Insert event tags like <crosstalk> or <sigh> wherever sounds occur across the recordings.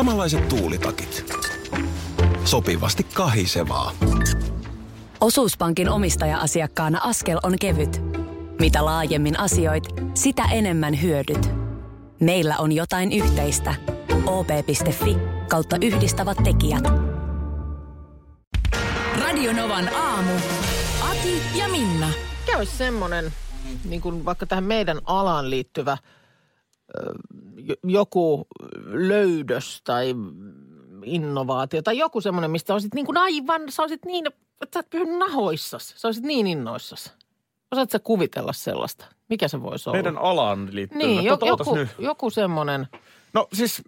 Samanlaiset tuulitakit. Sopivasti kahisevaa. Osuuspankin omistaja-asiakkaana askel on kevyt. Mitä laajemmin asioit, sitä enemmän hyödyt. Meillä on jotain yhteistä. op.fi kautta yhdistävät tekijät. Radionovan aamu. Ati ja Minna. Käy semmoinen, niin kuin vaikka tähän meidän alaan liittyvä joku löydös tai innovaatio tai joku semmoinen, mistä olisit niin kuin aivan, sä olisit niin, että sä et pysy nahoissas. Sä olisit niin innoissas. Osaatko sä kuvitella sellaista? Mikä se voisi olla? Meidän alaan liittyvä. niin, jo, Tota, joku, nyt. joku semmoinen No siis,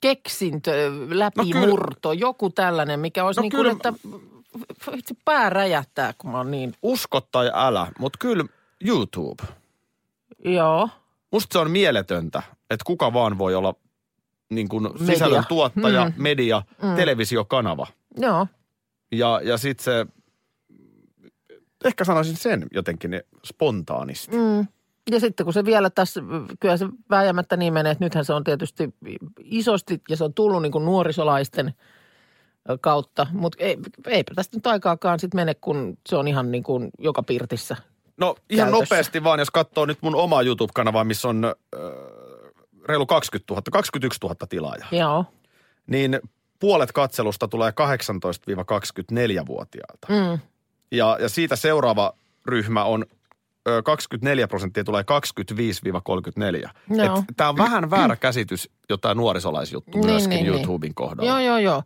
keksintö, läpimurto, joku tällainen, mikä olisi No niin kuin, kyllä- että vitsi, pää räjähtää, kun mä oon niin, usko tai älä, mutta kyllä YouTube. joo. Musta se on mieletöntä, että kuka vaan voi olla niin kuin Media. sisällön tuottaja, Mm. media, Mm. televisiokanava. Joo, Ja, ja sitten se, ehkä sanoisin sen jotenkin spontaanisti. Mm. Ja sitten kun se vielä tässä, kyllä se vääjäämättä niin menee, että nythän se on tietysti isosti ja se on tullut niin kuin nuorisolaisten kautta, mutta ei, eipä tästä nyt aikaakaan sitten mene, kun se on ihan niin kuin joka pirtissä. No ihan Käytössä. nopeasti vaan, jos katsoo nyt mun omaa YouTube-kanavaa, missä on äh, reilu 20 000, 21 000 tilaajaa. Joo. Niin puolet katselusta tulee 18-24-vuotiaalta. Mm. Ja, ja siitä seuraava ryhmä on ö, 24 prosenttia tulee 25-34. Joo. Tämä on vähän väärä käsitys jotain nuorisolaisjuttu Niin, myöskin niin, niin. YouTuben kohdalla. Joo, joo, joo.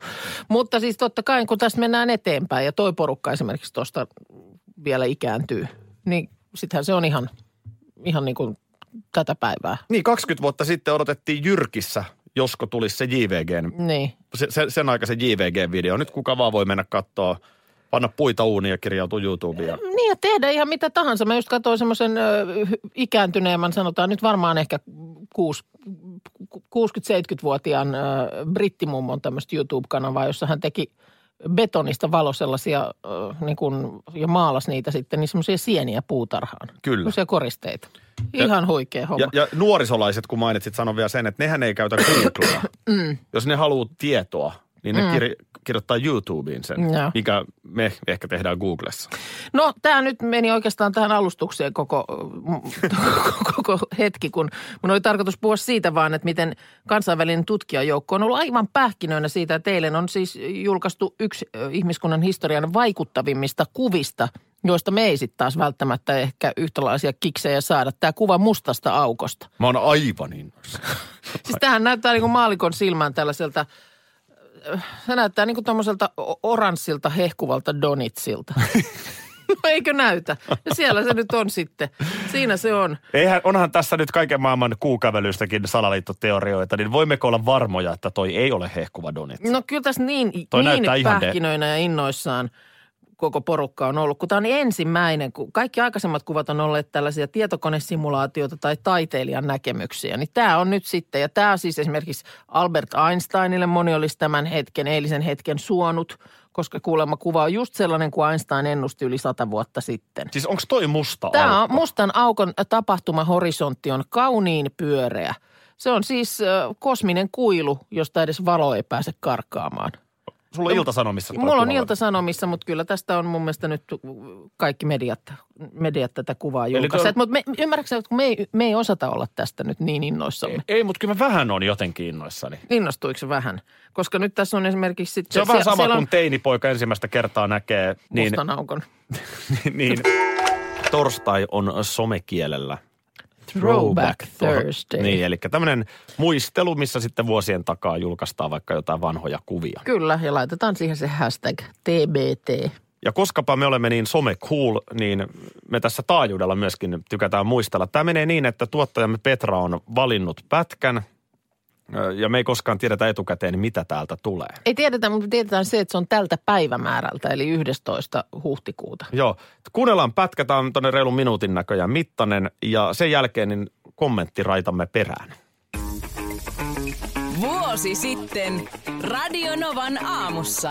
Mutta siis totta kai, kun tästä mennään eteenpäin ja toi porukka esimerkiksi tuosta vielä ikääntyy, niin sittenhän se on ihan, ihan niin kuin tätä päivää. Niin, 20 vuotta sitten odotettiin Jyrkissä, josko tulisi se JVGn, Niin. se, se, sen aikaisen JVG-video. Nyt kuka vaan voi mennä katsoa, panna puita uuniin ja kirjautua YouTubeen. Ja... Niin ja tehdä ihan mitä tahansa. Mä just katsoin semmoisen ikääntyneemmän, sanotaan nyt varmaan ehkä kuus- 60-70-vuotiaan ö, brittimummon tämmöistä YouTube-kanavaa, jossa hän teki betonista valo sellaisia ö, niin kuin, ja maalasi niitä sitten, niin semmoisia sieniä puutarhaan. Kyllä. Semmoisia koristeita. Ihan huikea homma. Ja, ja nuorisolaiset, kun mainitsit, sanon vielä sen, että nehän ei käytä <coughs> Googlea. Mm. Jos ne haluaa tietoa, niin ne kir- kirjoittaa YouTubeen sen, Joo. mikä me ehkä tehdään Googlessa. No tämä nyt meni oikeastaan tähän alustukseen koko, <laughs> koko hetki, kun mun oli tarkoitus puhua siitä vaan, että miten kansainvälinen tutkijajoukko on ollut aivan pähkinöinä siitä, että eilen on siis julkaistu yksi ihmiskunnan historian vaikuttavimmista kuvista, joista me ei sitten taas välttämättä ehkä yhtälaisia kiksejä saada. Tämä kuva mustasta aukosta. Mä oon aivan innoissani. Siis tämähän näyttää niin kuin maalikon silmään tällaiselta, se näyttää niin kuin tuommoiselta oranssilta hehkuvalta donitsilta. <laughs> no eikö näytä? Ja siellä se nyt on sitten. Siinä se on. Eihän, onhan tässä nyt kaiken maailman kuukävelystäkin salaliittoteorioita, niin voimmeko olla varmoja, että toi ei ole hehkuva donit? No kyllä tässä niin, Toi niin ihan de- pähkinöinä ja innoissaan koko porukka on ollut. Kun tämä on ensimmäinen, kun kaikki aikaisemmat kuvat on olleet tällaisia tietokonesimulaatioita tai taiteilijan näkemyksiä, niin tämä on nyt sitten. Ja tämä siis esimerkiksi Albert Einsteinille moni olisi tämän hetken, eilisen hetken suonut, koska kuulemma kuva on just sellainen kuin Einstein ennusti yli sata vuotta sitten. Siis onko toi musta Tämä on aukko? mustan aukon tapahtumahorisontti on kauniin pyöreä. Se on siis kosminen kuilu, josta edes valo ei pääse karkaamaan. Sulla on iltasanomissa toi Mulla on iltasanomissa, mutta kyllä tästä on mun mielestä nyt kaikki mediat, mediat tätä kuvaa Eli julkaiseet. tuo- Mutta ymmärrätkö, että kun me ei, me ei osata olla tästä nyt niin innoissamme. Ei, ei mutta kyllä mä vähän on jotenkin innoissani. Innostuiko se vähän? Koska nyt tässä on esimerkiksi sitten... Se on vähän sama, siellä kun teinipoika ensimmäistä kertaa näkee, niin, mustan aukon. <laughs> niin <laughs> torstai on somekielellä. Throwback. Thursday. Niin, eli tämmöinen muistelu, missä sitten vuosien takaa julkaistaan vaikka jotain vanhoja kuvia. Kyllä, ja laitetaan siihen se hashtag TBT. Ja koskapa me olemme niin some cool, niin me tässä taajuudella myöskin tykätään muistella. Tämä menee niin, että tuottajamme Petra on valinnut pätkän ja me ei koskaan tiedetä etukäteen, mitä täältä tulee. Ei tiedetä, mutta tiedetään se, että se on tältä päivämäärältä, eli 11. huhtikuuta. Joo, kuunnellaan pätkä, tämä on tuonne reilun minuutin näköjään mittainen ja sen jälkeen niin kommentti raitamme perään. Vuosi sitten Radionovan aamussa.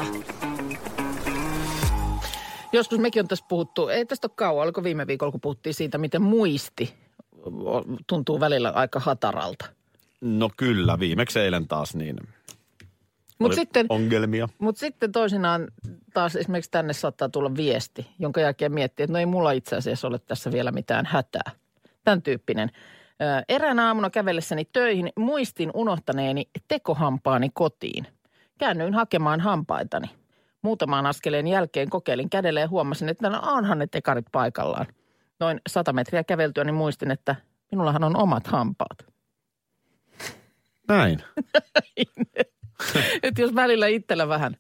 Joskus mekin on tässä puhuttu, ei tästä ole kauan, oliko viime viikolla, kun puhuttiin siitä, miten muisti tuntuu välillä aika hataralta. No kyllä, viimeksi eilen taas niin. Mutta oli sitten, Ongelmia. mut sitten toisinaan taas esimerkiksi tänne saattaa tulla viesti, jonka jälkeen miettii, että no ei mulla itse asiassa ole tässä vielä mitään hätää. Tämän tyyppinen. Eräänä aamuna kävellessäni töihin muistin unohtaneeni tekohampaani kotiin. Käännyin hakemaan hampaitani. Muutamaan askeleen jälkeen kokeilin kädellä ja huomasin, että no onhan ne tekarit paikallaan. Noin sata metriä käveltyä, niin muistin, että minullahan on omat hampaat. Näin. <laughs> Että jos välillä itsellä vähän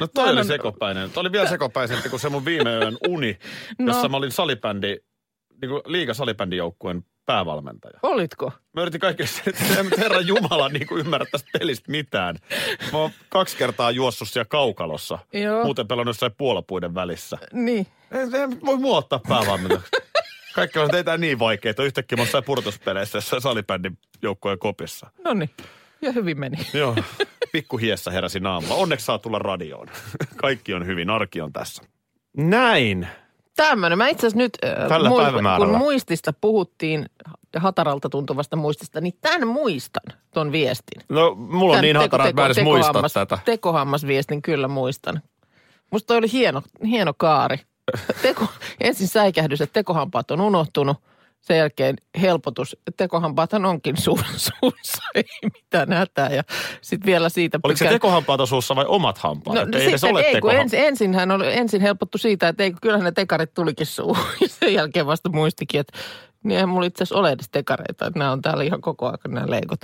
No toi oli sekopäinen. Toi oli vielä sekopäisempi kuin se mun viime yön uni, <laughs> No. jossa mä olin salibändi, niin kuin liiga salibändijoukkueen päävalmentaja. Olitko? Mä yritin kaikille selittää, että herran Jumala niin kuin ymmärrä tästä pelistä mitään. Mä oon kaksi kertaa juossut siellä kaukalossa. Joo. Muuten pelannut jossain puolapuiden välissä. Niin. En, en voi mua ottaa päävalmentajaksi. Kaikki on teitä niin vaikeita. Yhtäkkiä mä oon purtuspeleissä salibändin joukkojen kopissa. No niin. Ja hyvin meni. <laughs> Joo, pikku hiessä heräsin aamulla. Onneksi saa tulla radioon. Kaikki on hyvin, arki on tässä. Näin. Tämmöinen. Mä itse asiassa nyt, Tällä päivämäärällä. kun muistista puhuttiin, ja hataralta tuntuvasta muistista, niin tämän muistan, ton viestin. No, mulla on Tän niin hatara, että mä edes muista tekohammas- tätä. Tekohammasviestin kyllä muistan. Musta toi oli hieno, hieno kaari. Teko, ensin säikähdys, että tekohampaat on unohtunut. Sen jälkeen helpotus. Tekohampaathan onkin su- suussa, <laughs> ei mitään hätää. Ja sitten vielä siitä... Oliko se pykälä- tekohampaat suussa vai omat hampaat? No, Että ei edes sitten ole ei, kun tekohamp- ensin, ensinhän oli, ensin helpottu siitä, että ei, kun kyllähän ne tekarit tulikin suuhun. <laughs> Sen jälkeen vasta muistikin, että niin eihän mulla itse asiassa ole edes tekareita, että nämä on täällä ihan koko ajan nämä leikot.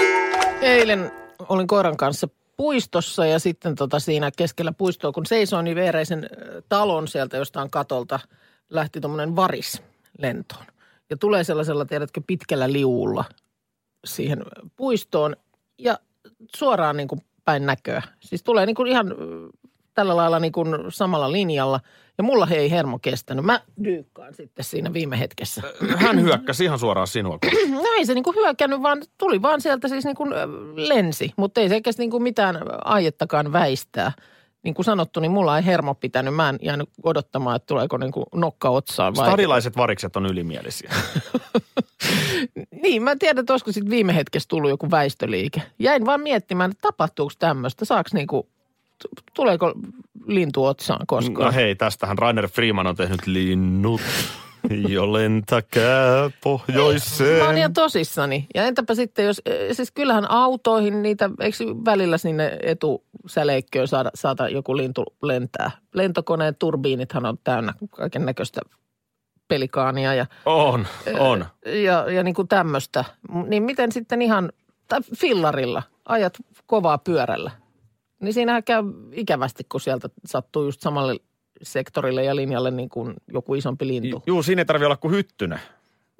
Eilen olin koiran kanssa puistossa ja sitten tota siinä keskellä puistoa, kun seisoin, niin viereisen ö, talon sieltä jostain katolta lähti tuommoinen varis lentoon. Ja tulee sellaisella, tiedätkö, pitkällä liuulla siihen puistoon ja suoraan niin kuin päin näköä. Siis tulee niin kuin ihan tällä lailla niin kuin samalla linjalla. Ja mulla he ei hermo kestänyt. Mä dyykkaan sitten siinä viime hetkessä. Hän hyökkäsi ihan suoraan sinua. <clears throat> No ei se niin kuin hyökännyt, vaan tuli vaan sieltä siis niin kuin lensi. Mutta ei se oikeasti niin kuin mitään aiettakaan väistää. Niin kuin sanottu, niin mulla ei hermo pitänyt. Mä en jäänyt odottamaan, että tuleeko niin kuin nokka otsaan. Vai... Stadilaiset varikset on ylimielisiä. <laughs> Niin, mä en tiedä, että olisiko sitten viime hetkessä tullut joku väistöliike. Jäin vaan miettimään, että tapahtuuko tämmöistä. Saaks niinku, t- tuleeko lintu otsaan koskaan? No hei, tästähän Rainer Freeman on tehnyt linnut. <laughs> Jo lentäkää Mä oon pohjoiseen. ihan tosissani. Ja entäpä sitten, jos, eh, siis kyllähän autoihin niitä, eikö välillä sinne etusäleikköön saada, saada joku lintu lentää? Lentokoneen turbiinithan on täynnä kaiken näköistä pelikaania ja, On, on. ja, ja niin kuin tämmöistä. Niin miten sitten ihan, tai fillarilla, ajat kovaa pyörällä. Niin siinähän käy ikävästi, kun sieltä sattuu just samalle sektorille ja linjalle niin kuin joku isompi lintu. Juu, siinä ei tarvi olla kuin hyttynen.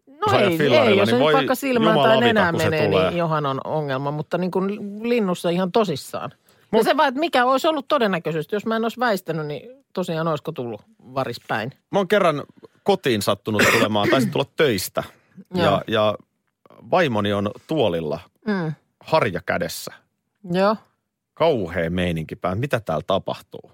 No ei, ei, jos niin voi vaikka silmään tai nenään se menee, tulee. niin johan on ongelma. Mutta niin kuin linnussa ihan tosissaan. Ja se vaan, että mikä olisi ollut todennäköisesti, jos mä en olisi väistänyt, niin tosiaan olisiko tullut varispäin. Mä oon kerran kotiin sattunut tulemaan, taisin tulla töistä. <clears throat> Ja, ja vaimoni on tuolilla, Mm. harja kädessä. Joo. Kauhea meininki päin. Mitä täällä tapahtuu?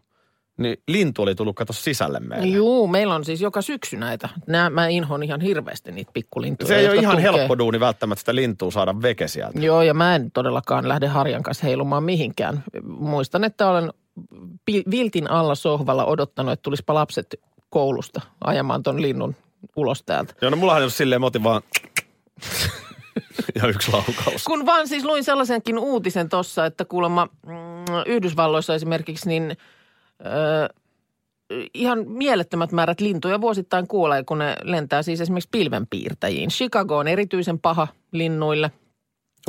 Niin lintu oli tullut kato sisälle meille. Juu, meillä on siis joka syksy näitä. Nää, mä inhoon ihan hirveästi niitä pikkulintuja. Se ei ole ihan tunkee. helppo duuni välttämättä sitä lintua saada veke sieltä. Joo, ja mä en todellakaan lähde harjan kanssa heilumaan mihinkään. Muistan, että olen viltin alla sohvalla odottanut, että tulispa lapset koulusta ajamaan ton linnun ulos täältä. Joo, no mullahan ei ole silleen, mä otin vaan <laughs> ja yksi laukaus. Kun vaan siis luin sellaisenkin uutisen tuossa, että kuulemma mm, Yhdysvalloissa esimerkiksi niin ö, ihan mielettömät määrät lintuja vuosittain kuolee, kun ne lentää siis esimerkiksi pilvenpiirtäjiin. Chicago on erityisen paha linnuille.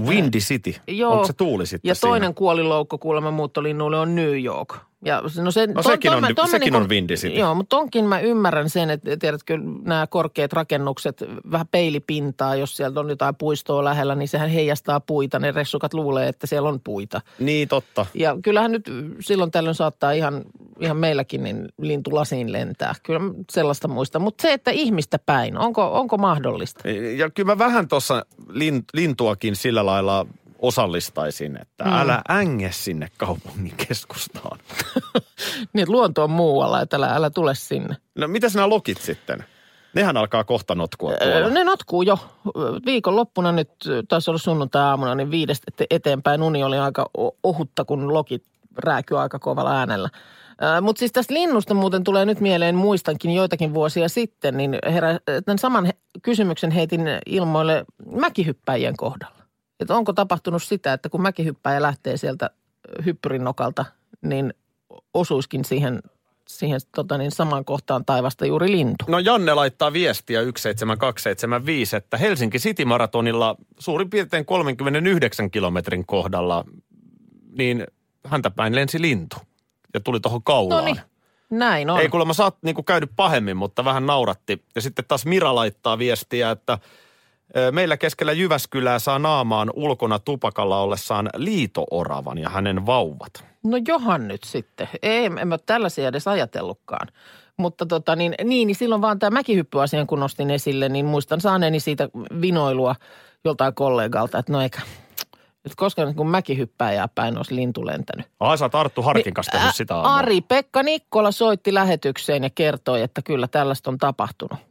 Windy City. Joo. Onko se tuuli sitten Ja siinä? toinen kuoliloukko kuulemma muuttolinnuille on New York. Ja no, se, No sekin on- sekin on Windy City. Joo, mutta onkin mä ymmärrän sen, että tiedätkö, nämä korkeat rakennukset, vähän peilipintaa, jos sieltä on jotain puistoa lähellä, niin sehän heijastaa puita. Ne ressukat luulee, että siellä on puita. Niin, totta. Ja kyllähän nyt silloin tällöin saattaa ihan, ihan meilläkin niin lintu lasiin lentää. Kyllä sellaista muista. Mutta se, että ihmistä päin, onko, onko mahdollista? Ja kyllä mä vähän tuossa lin, lintuakin sillä lailla osallistaisin, että mm. älä änge sinne kaupungin keskustaan. <laughs> Niin, luonto on muualla, että älä, älä tule sinne. No mitä sinä lokit sitten? Nehän alkaa kohta notkua tuolla. Ne notkuu jo. Viikonloppuna nyt, taisi olla sunnuntai-aamuna, niin viidestä ete- eteenpäin uni oli aika ohutta, kun lokit rääkyi aika kovalla äänellä. Mutta siis tästä linnusta muuten tulee nyt mieleen, muistankin joitakin vuosia sitten, niin herä, tämän saman kysymyksen heitin ilmoille mäkihyppäjien kohdalla. Että onko tapahtunut sitä, että kun mäkihyppäjä lähtee sieltä hyppyrin nokalta, niin osuiskin siihen, siihen tota niin, samaan kohtaan taivasta juuri lintu. No Janne laittaa viestiä 17275, että Helsinki City Maratonilla suurin piirtein 39 kilometrin kohdalla, niin häntä päin lensi lintu ja tuli tuohon kaulaan. No niin, näin on. Ei kuulemma sä oot niinku käynyt pahemmin, mutta vähän nauratti. Ja sitten taas Mira laittaa viestiä, että meillä keskellä Jyväskylää saa naamaan ulkona tupakalla ollessaan liitooravan ja hänen vauvat. No johan nyt sitten. Ei, en mä tällaisia edes ajatellutkaan. Mutta tota, niin, niin, niin silloin vaan tämä mäkihyppyasian, kun nostin esille, niin muistan saaneeni siitä vinoilua joltain kollegalta, että no eikä, että koska nyt kun mäkihyppääjää päin olisi lintu lentänyt. Ai sä Arttu Harkin kanssa Ä- sitä aamua. Ari-Pekka Nikkola soitti lähetykseen ja kertoi, että kyllä tällaista on tapahtunut.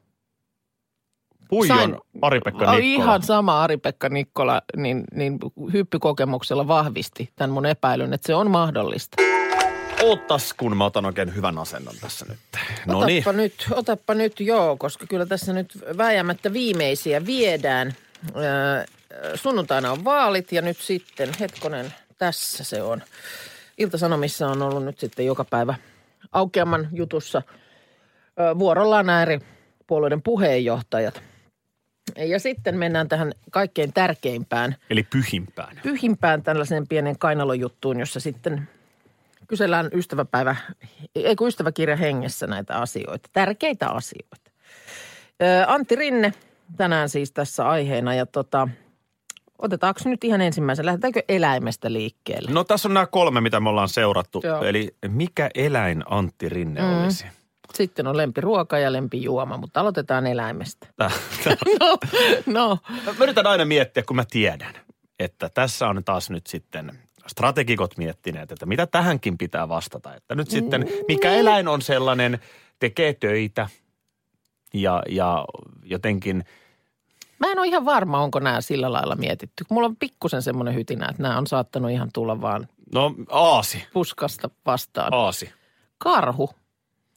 Puijon sain- Ari-Pekka Nikkola. Ihan sama Ari-Pekka Nikkola, niin, niin hyppykokemuksella vahvisti tämän mun epäilyn, että se on mahdollista. Ootas, kun mä otan oikein hyvän asennon tässä nyt. No niin. Otappa nyt, otappa nyt joo, koska kyllä tässä nyt vääjäämättä viimeisiä viedään. Öö, sunnuntaina on vaalit ja nyt sitten, hetkonen, tässä se on. Ilta-Sanomissa on ollut nyt sitten joka päivä aukeamman jutussa öö, vuorollaan nämä eri puolueiden puheenjohtajat. Ja sitten mennään tähän kaikkein tärkeimpään – Eli pyhimpään. pyhimpään tällaiseen pienen kainalojuttuun, jossa sitten kysellään ystäväpäivä, ei kun ystäväkirja hengessä näitä asioita, tärkeitä asioita. Antti Rinne tänään siis tässä aiheena ja tota, otetaanko nyt ihan ensimmäisen, lähdetäänkö eläimestä liikkeelle? No tässä on nämä kolme, mitä me ollaan seurattu. Joo. Eli mikä eläin Antti Rinne mm. olisi? Sitten on lempiruoka ja lempijuoma, mutta aloitetaan eläimestä. Tää, tää. <laughs> No, no. Mä yritän aina miettiä, kun mä tiedän, että tässä on taas nyt sitten strategikot miettineet, että mitä tähänkin pitää vastata. Että nyt sitten, mikä eläin on sellainen, tekee töitä ja, ja jotenkin, Mä en ole ihan varma, onko nämä sillä lailla mietitty. Mulla on pikkusen semmoinen hytinä, että nämä on saattanut ihan tulla vaan no aasi, puskasta vastaan. aasi. Karhu.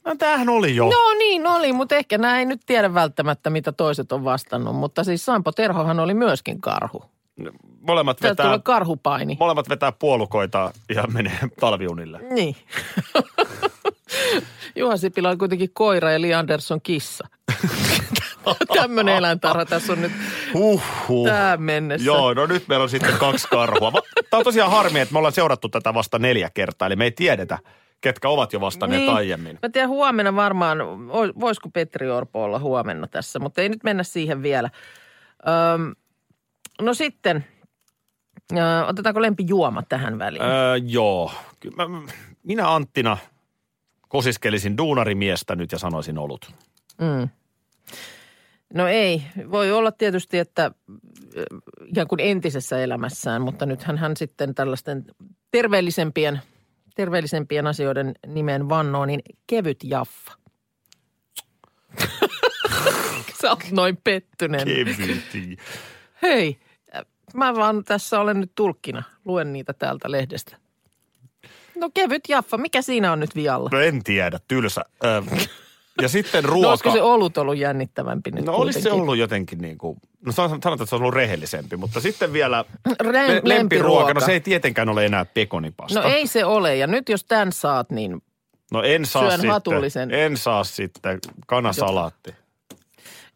No tämähän oli jo. No niin oli, mutta ehkä nämä ei nyt tiedä välttämättä, mitä toiset on vastannut. Mutta siis Sampo Terhohan oli myöskin karhu. Molemmat Täältä vetää, tulee karhupaini. molemmat vetää puolukoita ja menee talviunille. Niin. <laughs> Juha Sipilä on kuitenkin koira ja Li Andersson kissa. <laughs> Tämmöinen eläintarha tässä on nyt Huhhuh. tähän mennessä. Joo, no nyt meillä on sitten kaksi karhua. Tämä on tosiaan harmi, että me ollaan seurattu tätä vasta neljä kertaa, eli me ei tiedetä, ketkä ovat jo vastanneet niin. aiemmin. Mä tiedän huomenna varmaan, vo- voisiko Petri Orpo olla huomenna tässä, mutta ei nyt mennä siihen vielä. Öm, no sitten, ö, otetaanko lempijuoma tähän väliin? Öö, joo, mä, minä Anttina kosiskelisin duunarimiestä nyt ja sanoisin olut. Mm. No ei, voi olla tietysti, että ikään kuin entisessä elämässään, mutta nythän hän sitten tällaisten terveellisempien, terveellisempien asioiden nimeen vannoo, niin kevyt jaffa. <laughs> Sä oot noin pettynen. Kevyti. Hei, mä vaan tässä olen nyt tulkkina. Luen niitä täältä lehdestä. No kevyt jaffa, mikä siinä on nyt vialla? No en tiedä, tylsä. Öö, ja sitten No ruoka. olisiko se olut ollut jännittävämpi nyt No olisi se kuitenkin? ollut jotenkin niin kuin, no san- sanotaan, että se on ollut rehellisempi, mutta sitten vielä <laughs> Rem- le- lempiruoka, no se ei tietenkään ole enää pekonipasta. No ei se ole, ja nyt jos tämän saat, niin No en saa Syön sitten, hatullisen. en saa sitten kanasalaatti.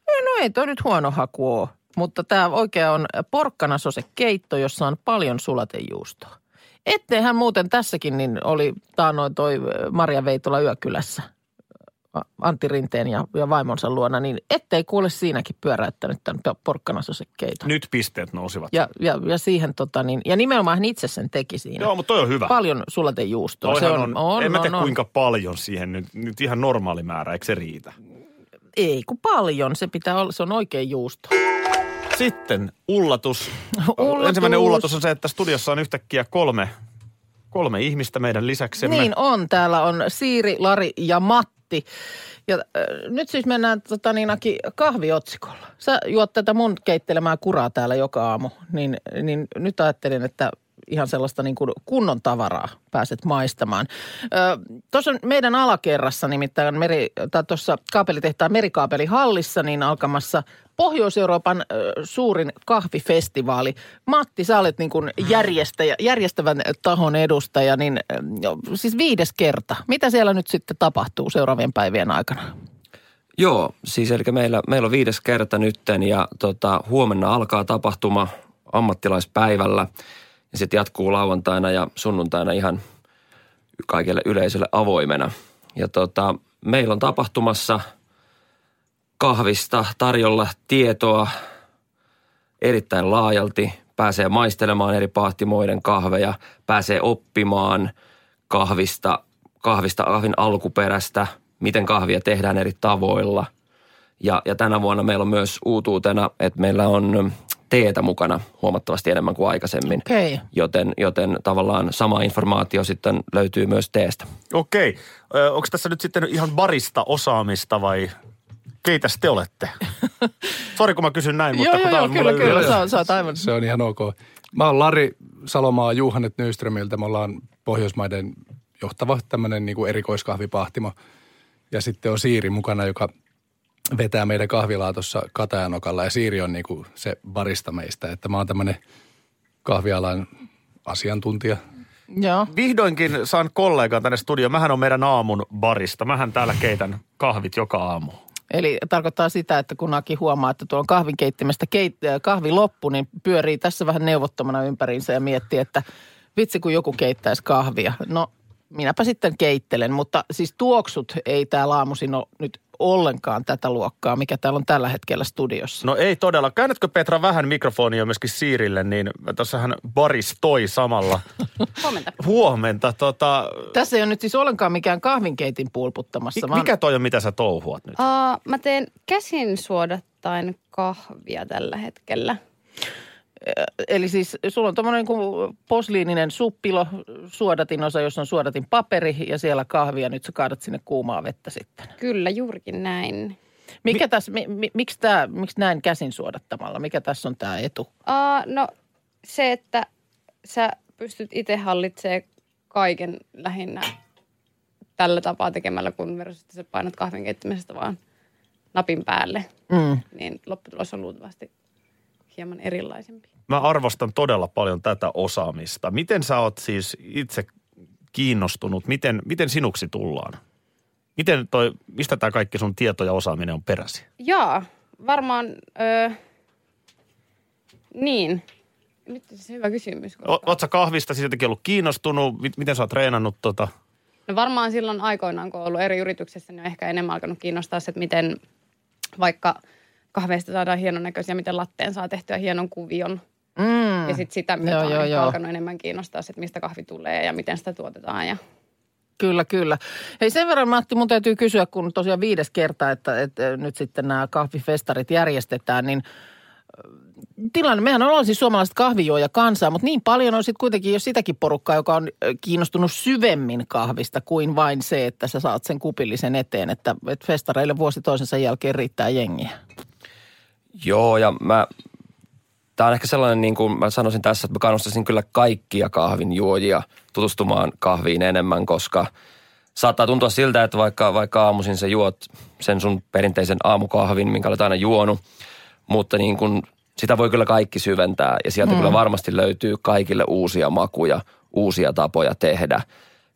no ei toi nyt huono haku ole. Mutta tämä oikea on porkkanasose keitto, jossa on paljon sulatejuustoa. Etteihän muuten tässäkin, niin oli taannoin toi Maria Veitola Yökylässä Antti Rinteen ja, ja vaimonsa luona, niin ettei kuule siinäkin pyöräyttänyt tämän porkkanasose keiton. Nyt pisteet nousivat. Ja, ja, ja siihen tota niin, ja nimenomaan hän itse sen teki siinä. Joo, mutta toi on hyvä. Paljon sulatejuustoa. Toihan se on, on, en mä on, tiedä on. kuinka paljon siihen nyt, nyt ihan normaali määrä, eikö se riitä? Ei kun paljon, se pitää olla, se on oikein juusto. Sitten ullatus. <laughs> Ullatus. Ensimmäinen ullatus on se, että studiossa on yhtäkkiä kolme, kolme ihmistä meidän lisäksemme. Niin on, täällä on Siiri, Lari ja Matti. Matti. Ja äh, nyt siis mennään tota, niin, Aki, kahviotsikolla. Sä juot tätä mun keittelemää kuraa täällä joka aamu, niin, niin nyt ajattelin, että ihan sellaista niin kuin kunnon tavaraa pääset maistamaan. Tuossa meidän alakerrassa nimittäin meri, tai tuossa kaapelitehtaan merikaapelihallissa niin alkamassa Pohjois-Euroopan suurin kahvifestivaali. Matti, sä olet niin kuin järjestäjä, järjestävän tahon edustaja, niin siis viides kerta. Mitä siellä nyt sitten tapahtuu seuraavien päivien aikana? Joo, siis eli meillä, meillä on viides kerta nytten ja tota, huomenna alkaa tapahtuma ammattilaispäivällä ja sitten jatkuu lauantaina ja sunnuntaina ihan kaikille yleisölle avoimena. Ja tota, meillä on tapahtumassa kahvista tarjolla tietoa erittäin laajalti. Pääsee maistelemaan eri pahtimoiden kahveja, pääsee oppimaan kahvista, kahvista kahvin alkuperästä, miten kahvia tehdään eri tavoilla. Ja, ja tänä vuonna meillä on myös uutuutena, että meillä on teetä mukana huomattavasti enemmän kuin aikaisemmin. Okei. Joten, joten tavallaan sama informaatio sitten löytyy myös teestä. Okei. Onko tässä nyt sitten ihan barista osaamista vai keitäs te olette? <laughs> Sori kun mä kysyn näin, mutta joo, kun joo, on kyllä, kyllä. yleensä- Sä, sä aivan. Se on ihan ok. Mä oon Lari Salomaa Juhannet Nyströmiltä. Me ollaan Pohjoismaiden johtava tämmöinen niin kuin erikoiskahvipahtimo. Ja sitten on Siiri mukana, joka vetää meidän kahvilaa tuossa Katajanokalla. Ja Siiri on niin kuin se barista meistä. Että mä oon tämmöinen kahvialan asiantuntija. Joo. Vihdoinkin saan kollegan tänne studioon. Mähän on meidän aamun barista. Mähän täällä keitän kahvit joka aamu. Eli tarkoittaa sitä, että kun Aki huomaa, että tuon kahvin keittimestä keit, äh, kahvi loppu, niin pyörii tässä vähän neuvottomana ympäriinsä ja miettii, että vitsi kun joku keittäisi kahvia. No minäpä sitten keittelen, mutta siis tuoksut ei täällä aamuisin ole nyt ollenkaan tätä luokkaa, mikä täällä on tällä hetkellä studiossa. No ei todella. Käännätkö Petra vähän mikrofonia myöskin Siirille, niin tuossahan baristoi samalla. <laughs> Huomenta. Huomenta. Tota, Tässä ei ole nyt siis ollenkaan mikään kahvinkeitin pulputtamassa, mi- vaan mikä toi on, mitä sä touhuat nyt? Uh, mä teen käsin suodattain kahvia tällä hetkellä. Eli siis sulla on tuommoinen niin posliininen suppilo, suodatinosa, jossa on suodatin paperi ja siellä kahvia. Nyt sä kaadat sinne kuumaa vettä sitten. Kyllä, juurikin näin. Mikä mi- tässä, mi, mi, miksi, tää, miksi näin käsin suodattamalla? Mikä tässä on tämä etu? Uh, no se, että sä pystyt itse hallitsemaan kaiken lähinnä tällä tapaa tekemällä, kun versus että sä painat kahvin keittämisestä vaan napin päälle, Mm. niin lopputulos on luultavasti hieman erilaisempi. Mä arvostan todella paljon tätä osaamista. Miten sä oot siis itse kiinnostunut? Miten, miten sinuksi tullaan? Miten toi, mistä tämä kaikki sun tieto ja osaaminen on peräsi? Jaa, varmaan, öö, niin. Nyt se hyvä kysymys. O, oot sä kahvista siis jotenkin ollut kiinnostunut? Mit- Miten sä oot treenannut tota? No varmaan silloin aikoinaan, kun on ollut eri yrityksessä, niin on ehkä enemmän alkanut kiinnostaa se, että miten vaikka kahveista saadaan hienon näköisiä, miten latteen saa tehtyä hienon kuvion. Mm. Ja sitten sitä myötä Joo, on joo, joo. alkanut enemmän kiinnostaa se, että mistä kahvi tulee ja miten sitä tuotetaan. Ja... Kyllä, kyllä. Hei sen verran Matti, mun täytyy kysyä, kun tosiaan viides kerta, että, että nyt sitten nämä kahvifestarit järjestetään, niin ö, tilanne, mehän on siis suomalaiset kahvijuoja kansaa, mutta niin paljon on sitten kuitenkin jo sitäkin porukkaa, joka on ö, kiinnostunut syvemmin kahvista kuin vain se, että sä saat sen kupillisen eteen, että, että festareille vuosi toisensa jälkeen riittää jengiä. Joo, ja mä, tää on ehkä sellainen, niin kuin mä sanoisin tässä, että mä kannustaisin kyllä kaikkia kahvin juojia tutustumaan kahviin enemmän, koska saattaa tuntua siltä, että vaikka, vaikka aamuisin sä juot sen sun perinteisen aamukahvin, minkä olet aina juonut, mutta niin kuin sitä voi kyllä kaikki syventää ja sieltä mm. kyllä varmasti löytyy kaikille uusia makuja, uusia tapoja tehdä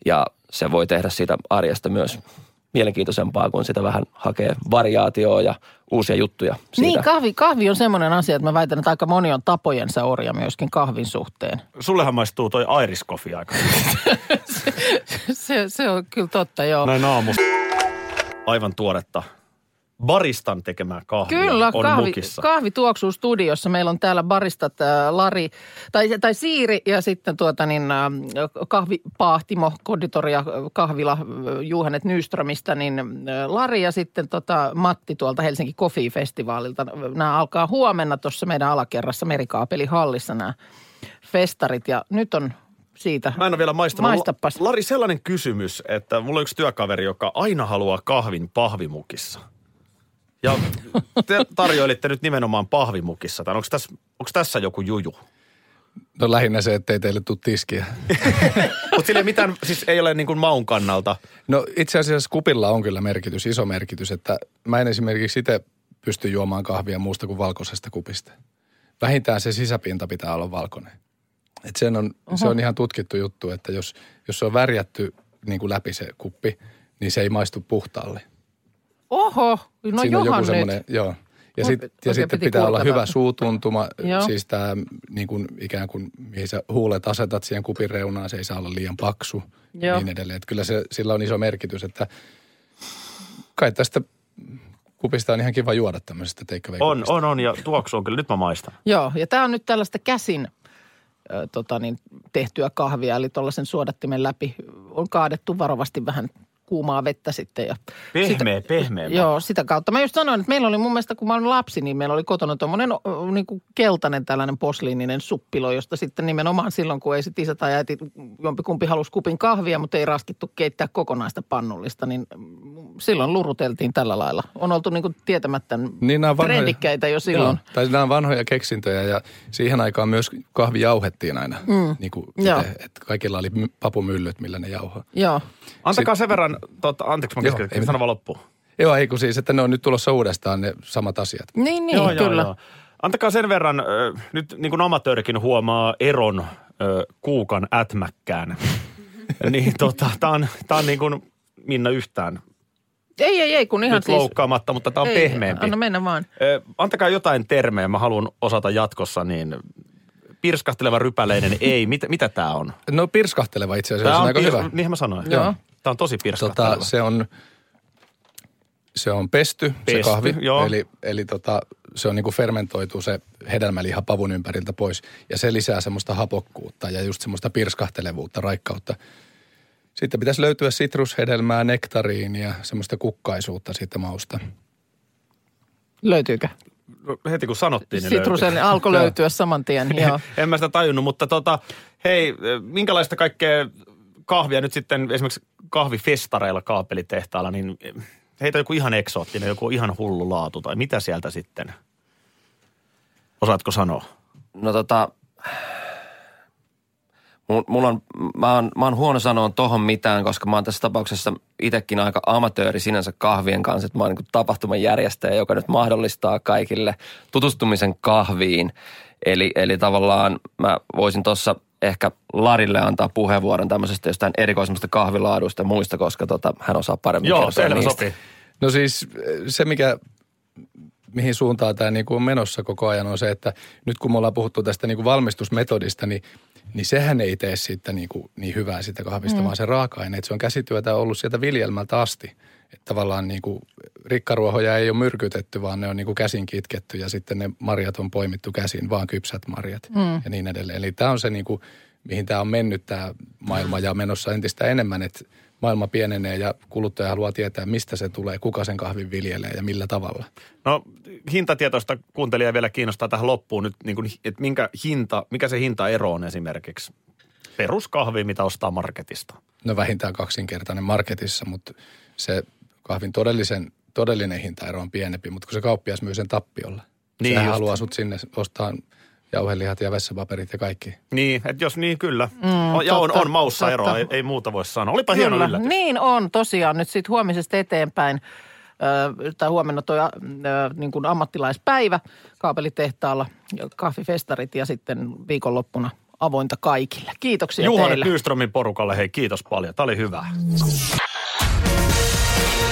ja se voi tehdä siitä arjesta myös mielenkiintoisempaa, kun sitä vähän hakee variaatioa ja uusia juttuja siitä. Niin, kahvi, kahvi on semmoinen asia, että mä väitän, että aika moni on tapojensa orja myöskin kahvin suhteen. Sullehan maistuu toi Irish Coffee aika. <laughs> se, se on kyllä totta, joo. Näin aamusta. Aivan tuoretta. Baristan tekemää kahvia Kyllä, on kahvi, mukissa. kahvi tuoksuu studiossa. Meillä on täällä baristat äh, Lari, tai, tai Siiri ja sitten tuota niin, äh, kahvipaahtimo, konditoria, äh, kahvila Juhanet Nyströmistä, niin äh, Lari ja sitten tota Matti tuolta Helsinki Coffee Festivaalilta. Nämä alkaa huomenna tuossa meidän alakerrassa Merikaapelihallissa nämä festarit ja nyt on siitä. Mä en ole vielä maistanut. Maistapas. Lari, sellainen kysymys, että mulla on yksi työkaveri, joka aina haluaa kahvin pahvimukissa. Ja te tarjoilitte nyt nimenomaan pahvimukissa. Onko tässä, onko tässä joku juju? No lähinnä se, ettei teille tule tiskiä. <laughs> Mutta sillä ei mitään, siis ei ole niin kuin maun kannalta. No itse asiassa kupilla on kyllä merkitys, iso merkitys, että mä en esimerkiksi itse pysty juomaan kahvia muusta kuin valkoisesta kupista. Vähintään se sisäpinta pitää olla valkoinen. Et sen on, se on ihan tutkittu juttu, että jos, jos se on värjätty niin kuin läpi se kuppi, niin se ei maistu puhtaalle. Oho, no Siinä on joku nyt. semmoinen, joo. Ja, sit, Oikein ja sitten pitää olla hyvä suutuntuma, Joo. siis tämä niin kuin ikään kuin, mihin sä huulet asetat siihen kupin reunaan, se ei saa olla liian paksu ja Joo. niin edelleen. Että kyllä se, sillä on iso merkitys, että kai tästä kupista on ihan kiva juoda tämmöisestä take On, on, on ja tuoksu on kyllä. Nyt mä maistan. Joo, ja tämä on nyt tällaista käsin tota niin, tehtyä kahvia, eli tuollaisen suodattimen läpi on kaadettu varovasti vähän kuumaa vettä sitten. Ja Pehmeä, pehmeä. Joo, sitä kautta. Mä just sanoin, että meillä oli mun mielestä, kun mä olin lapsi, niin meillä oli kotona tuommoinen niin kuin keltainen tällainen posliininen suppilo, josta sitten nimenomaan silloin, kun ei sit isä tai äiti jompikumpi halusi kupin kahvia, mutta ei raskittu keittää kokonaista pannullista, niin silloin luruteltiin tällä lailla. On oltu niin kuin tietämättä Niin nämä vanhoja- trendikkäitä jo silloin. Joo, tai nämä on vanhoja keksintöjä ja siihen aikaan myös kahvi jauhettiin aina. Mm. Niin kuin itse, että kaikilla oli my- papumyllyt, millä ne jauhaa. Joo. Antakaa sen verran, tota, anteeksi mä Joo, keskeytin, ei sano vaan loppuun. Joo, ei kun siis, että ne on nyt tulossa uudestaan ne samat asiat. Niin, niin, kyllä. Antakaa sen verran, ö, nyt niin kuin amatöörikin huomaa eron ö, kuukan ätmäkkään. <laughs> niin tota, tää on, tää on niin kuin Minna yhtään Ei, ei, ei, kun ihan nyt siis... loukkaamatta, mutta tää on ei, pehmeämpi. Anna mennä vaan. Ö, antakaa jotain termejä, mä haluan osata jatkossa, niin pirskahteleva rypäleinen ei. Mitä, mitä tää on? No pirskahteleva itse asiassa, se on aika pir- hyvä. Niinhän mä sanoin. Joo. Tää on tosi pirskahteleva. Tota, se on, se on pesty, Pesty, se kahvi. joo. Eli, eli tota, se on niinku fermentoitu se hedelmäliha pavun ympäriltä pois. Ja se lisää semmoista hapokkuutta ja just semmoista pirskahtelevuutta, raikkautta. Sitten pitäisi löytyä sitrushedelmää, nektariinia, semmoista kukkaisuutta siitä mausta. Löytyykö? No, Heti kun sanottiin, niin Sitrusen löytyi. alkoi löytyä saman tien, <laughs> joo. en mä sitä tajunnut, mutta tota, hei, minkälaista kaikkea kahvia nyt sitten esimerkiksi kahvifestareilla kaapelitehtaalla, niin heitä joku ihan eksoottinen, joku ihan hullu laatu tai mitä sieltä sitten? Osaatko sanoa? No tota, mulla mul on, mä oon, mä oon huono sanoa tohon mitään, koska mä oon tässä tapauksessa itsekin aika amatööri sinänsä kahvien kanssa, että mä oon niin tapahtuman järjestäjä, joka nyt mahdollistaa kaikille tutustumisen kahviin. Eli, eli tavallaan mä voisin tuossa ehkä Larille antaa puheenvuoron tämmöisestä jostain erikoisemmasta kahvilaadusta ja muista, koska tota, hän osaa paremmin Joo, kertoa selvä sopii. No siis se, mikä, mihin suuntaan tämä niinku on menossa koko ajan on se, että nyt kun me ollaan puhuttu tästä niinku valmistusmetodista, niin, niin sehän ei tee siitä niinku niin hyvää siitä kahvista, mm. vaan se raaka-aine. Et se on käsityötä ollut sieltä viljelmältä asti. Että tavallaan niinku rikkaruohoja ei ole myrkytetty, vaan ne on niinku käsin kitketty ja sitten ne marjat on poimittu käsin, vaan kypsät marjat mm. ja niin edelleen. Eli tämä on se niinku, mihin tämä on mennyt tämä maailma ja menossa entistä enemmän, että maailma pienenee ja kuluttaja haluaa tietää, mistä se tulee, kuka sen kahvin viljelee ja millä tavalla. No hintatietoista kuuntelija vielä kiinnostaa tähän loppuun nyt, niin kuin, että minkä hinta, mikä se hintaero on esimerkiksi peruskahvi, mitä ostaa marketista. No vähintään kaksinkertainen marketissa, mutta se kahvin todellisen, todellinen hintaero on pienempi, mutta kun se kauppias myy sen tappiolla. Niin Sehän just. haluaa sut sinne ostaa jauhelihat ja vessapaperit ja kaikki. Niin, että jos niin kyllä. Mm, ja on, totta, on maussa totta. eroa, ei, ei muuta voi sanoa. Olipa hieno Kyllä, yllätys. niin on tosiaan. Nyt sitten huomisesta eteenpäin, ö, tai huomenna tuo ö, niin kuin ammattilaispäivä kaapelitehtaalla, ja kahvifestarit ja sitten viikonloppuna avointa kaikille. Kiitoksia Juhani teille. Nyströmin porukalle, hei kiitos paljon. Tämä oli hyvä.